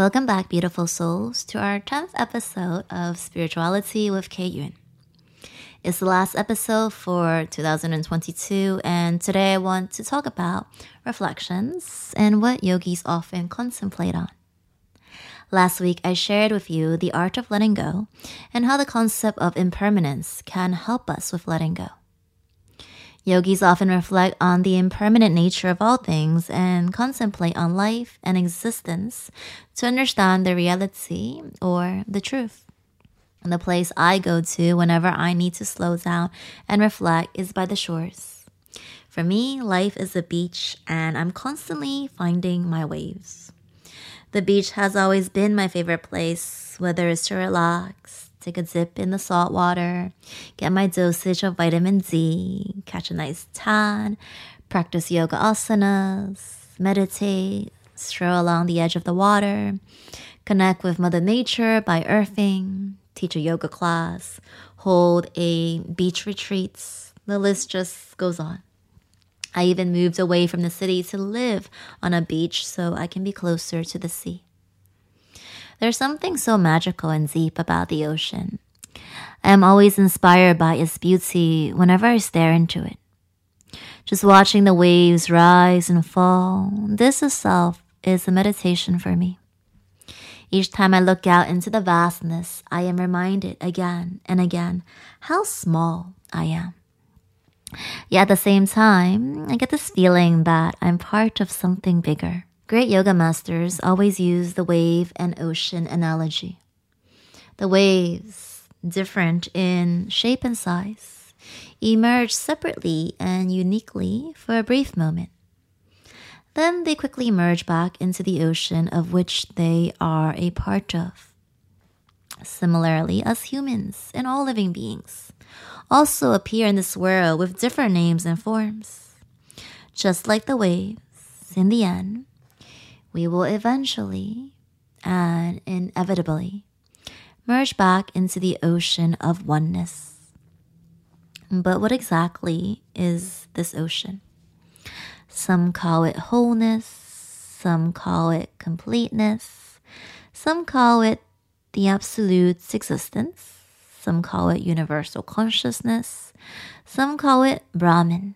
Welcome back, beautiful souls, to our 10th episode of Spirituality with Kay Yun. It's the last episode for 2022, and today I want to talk about reflections and what yogis often contemplate on. Last week, I shared with you the art of letting go and how the concept of impermanence can help us with letting go. Yogis often reflect on the impermanent nature of all things and contemplate on life and existence to understand the reality or the truth. The place I go to whenever I need to slow down and reflect is by the shores. For me, life is a beach and I'm constantly finding my waves. The beach has always been my favorite place, whether it's to relax, take a dip in the salt water, get my dosage of vitamin Z, catch a nice tan, practice yoga asanas, meditate, stroll along the edge of the water, connect with Mother Nature by earthing, teach a yoga class, hold a beach retreats. The list just goes on. I even moved away from the city to live on a beach so I can be closer to the sea. There's something so magical and deep about the ocean. I am always inspired by its beauty whenever I stare into it. Just watching the waves rise and fall, this itself is a meditation for me. Each time I look out into the vastness, I am reminded again and again how small I am. Yet at the same time, I get this feeling that I'm part of something bigger. Great yoga masters always use the wave and ocean analogy. The waves, different in shape and size, emerge separately and uniquely for a brief moment. Then they quickly merge back into the ocean of which they are a part of. Similarly, as humans and all living beings also appear in this world with different names and forms. Just like the waves, in the end, we will eventually and inevitably merge back into the ocean of oneness. But what exactly is this ocean? Some call it wholeness, some call it completeness, some call it the absolute existence, some call it universal consciousness, some call it Brahman.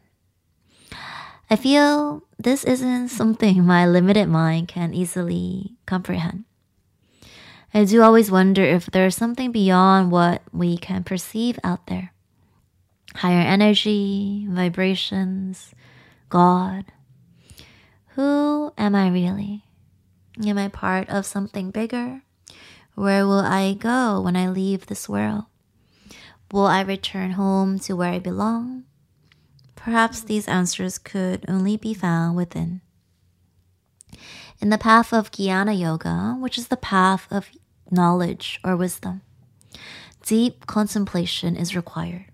I feel this isn't something my limited mind can easily comprehend. I do always wonder if there's something beyond what we can perceive out there. Higher energy, vibrations, God. Who am I really? Am I part of something bigger? Where will I go when I leave this world? Will I return home to where I belong? Perhaps these answers could only be found within. In the path of Jnana Yoga, which is the path of knowledge or wisdom, deep contemplation is required.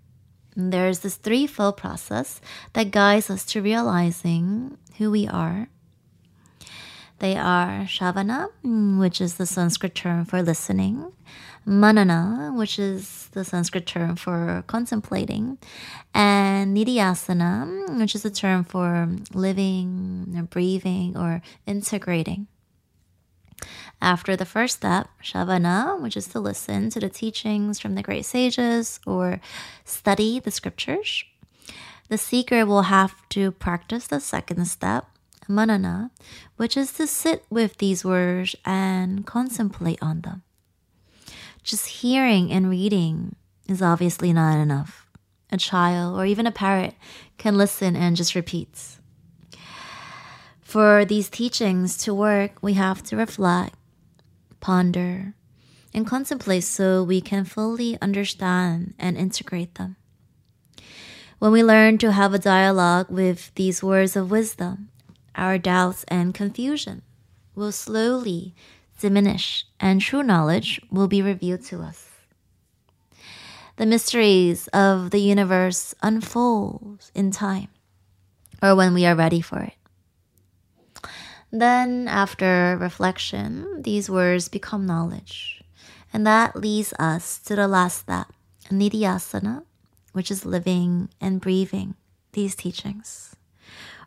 there is this threefold process that guides us to realizing who we are. They are shravana, which is the Sanskrit term for listening, Manana, which is the Sanskrit term for contemplating, and Nidhyasana, which is a term for living or breathing or integrating. After the first step, shravana, which is to listen to the teachings from the great sages or study the scriptures, the seeker will have to practice the second step, Manana, which is to sit with these words and contemplate on them. Just hearing and reading is obviously not enough. A child or even a parrot can listen and just repeats. For these teachings to work, we have to reflect, ponder, and contemplate so we can fully understand and integrate them. When we learn to have a dialogue with these words of wisdom, our doubts and confusion will slowly diminish and true knowledge will be revealed to us. The mysteries of the universe unfold in time or when we are ready for it. Then, after reflection, these words become knowledge. And that leads us to the last step, nidhyasana, which is living and breathing these teachings.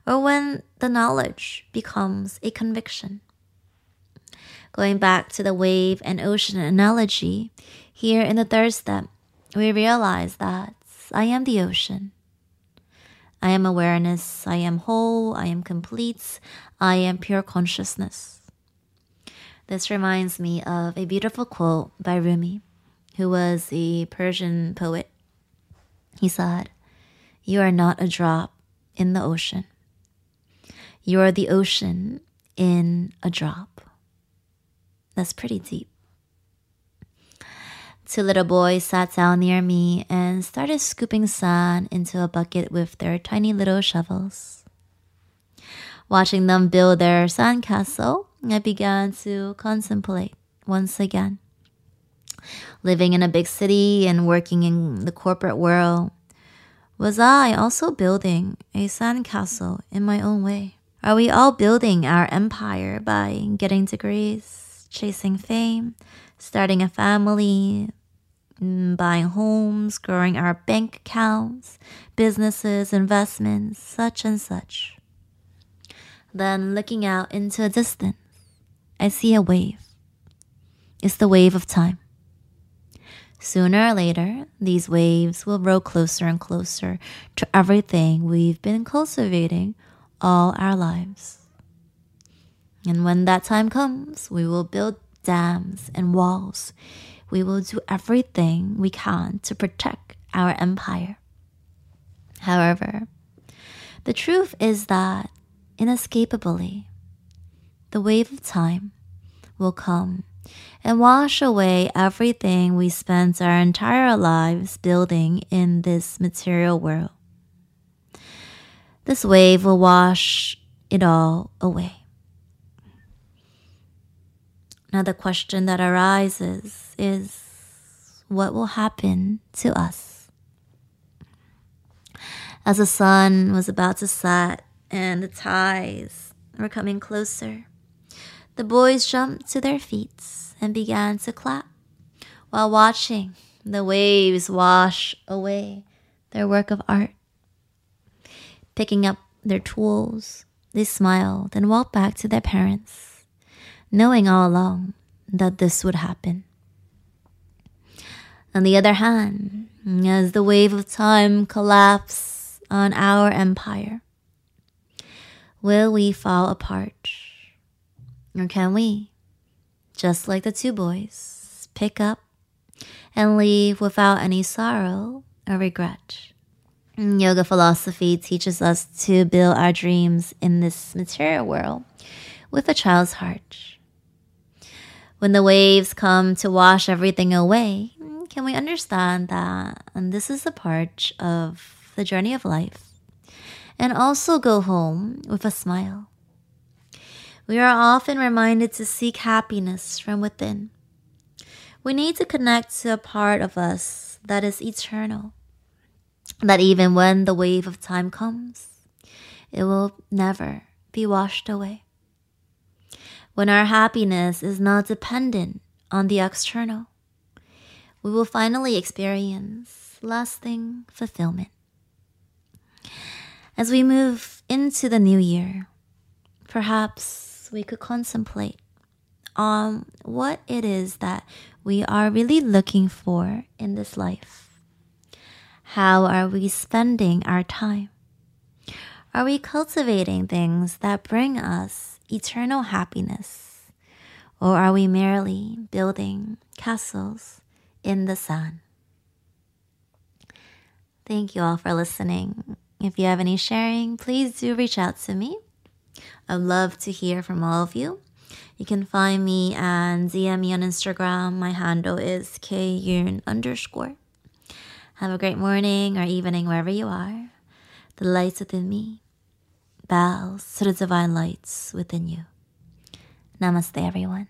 Or when the knowledge becomes a conviction Going back to the wave and ocean analogy, here in the third step, we realize that I am the ocean. I am awareness. I am whole. I am complete. I am pure consciousness. This reminds me of a beautiful quote by Rumi, who was a Persian poet. He said, You are not a drop in the ocean. You are the ocean in a drop. That's pretty deep. Two little boys sat down near me and started scooping sand into a bucket with their tiny little shovels. Watching them build their sandcastle, I began to contemplate once again. Living in a big city and working in the corporate world, was I also building a sandcastle in my own way? Are we all building our empire by getting degrees, chasing fame, starting a family, mm, buying homes, growing our bank accounts, businesses, investments, such and such? Then looking out into a distance, I see a wave. It's the wave of time. Sooner or later, these waves will roll closer and closer to everything we've been cultivating all our lives. And when that time comes, we will build dams and walls. We will do everything we can to protect our empire. However, the truth is that inescapably, the wave of time will come and wash away everything we spent our entire lives building in this material world. This wave will wash it all away. Now, the question that arises is what will happen to us? As the sun was about to set and the tides were coming closer, the boys jumped to their feet and began to clap while watching the waves wash away their work of art. Picking up their tools, they smiled and walked back to their parents, knowing all along that this would happen. On the other hand, as the wave of time collapsed on our empire, will we fall apart? Or can we, just like the two boys, pick up and leave without any sorrow or regret? Yoga philosophy teaches us to build our dreams in this material world with a child's heart. When the waves come to wash everything away, can we understand that and this is a part of the journey of life and also go home with a smile? We are often reminded to seek happiness from within. We need to connect to a part of us that is eternal, that even when the wave of time comes, it will never be washed away. When our happiness is not dependent on the external, we will finally experience lasting fulfillment. As we move into the new year, perhaps we could contemplate on what it is that we are really looking for in this life. How are we spending our time? Are we cultivating things that bring us eternal happiness? Or are we merely building castles in the sun? Thank you all for listening. If you have any sharing, please do reach out to me. I'd love to hear from all of you. You can find me and DM me on Instagram. My handle is kyun underscore. Have a great morning or evening wherever you are. The lights within me bows to the divine lights within you. Namaste, everyone.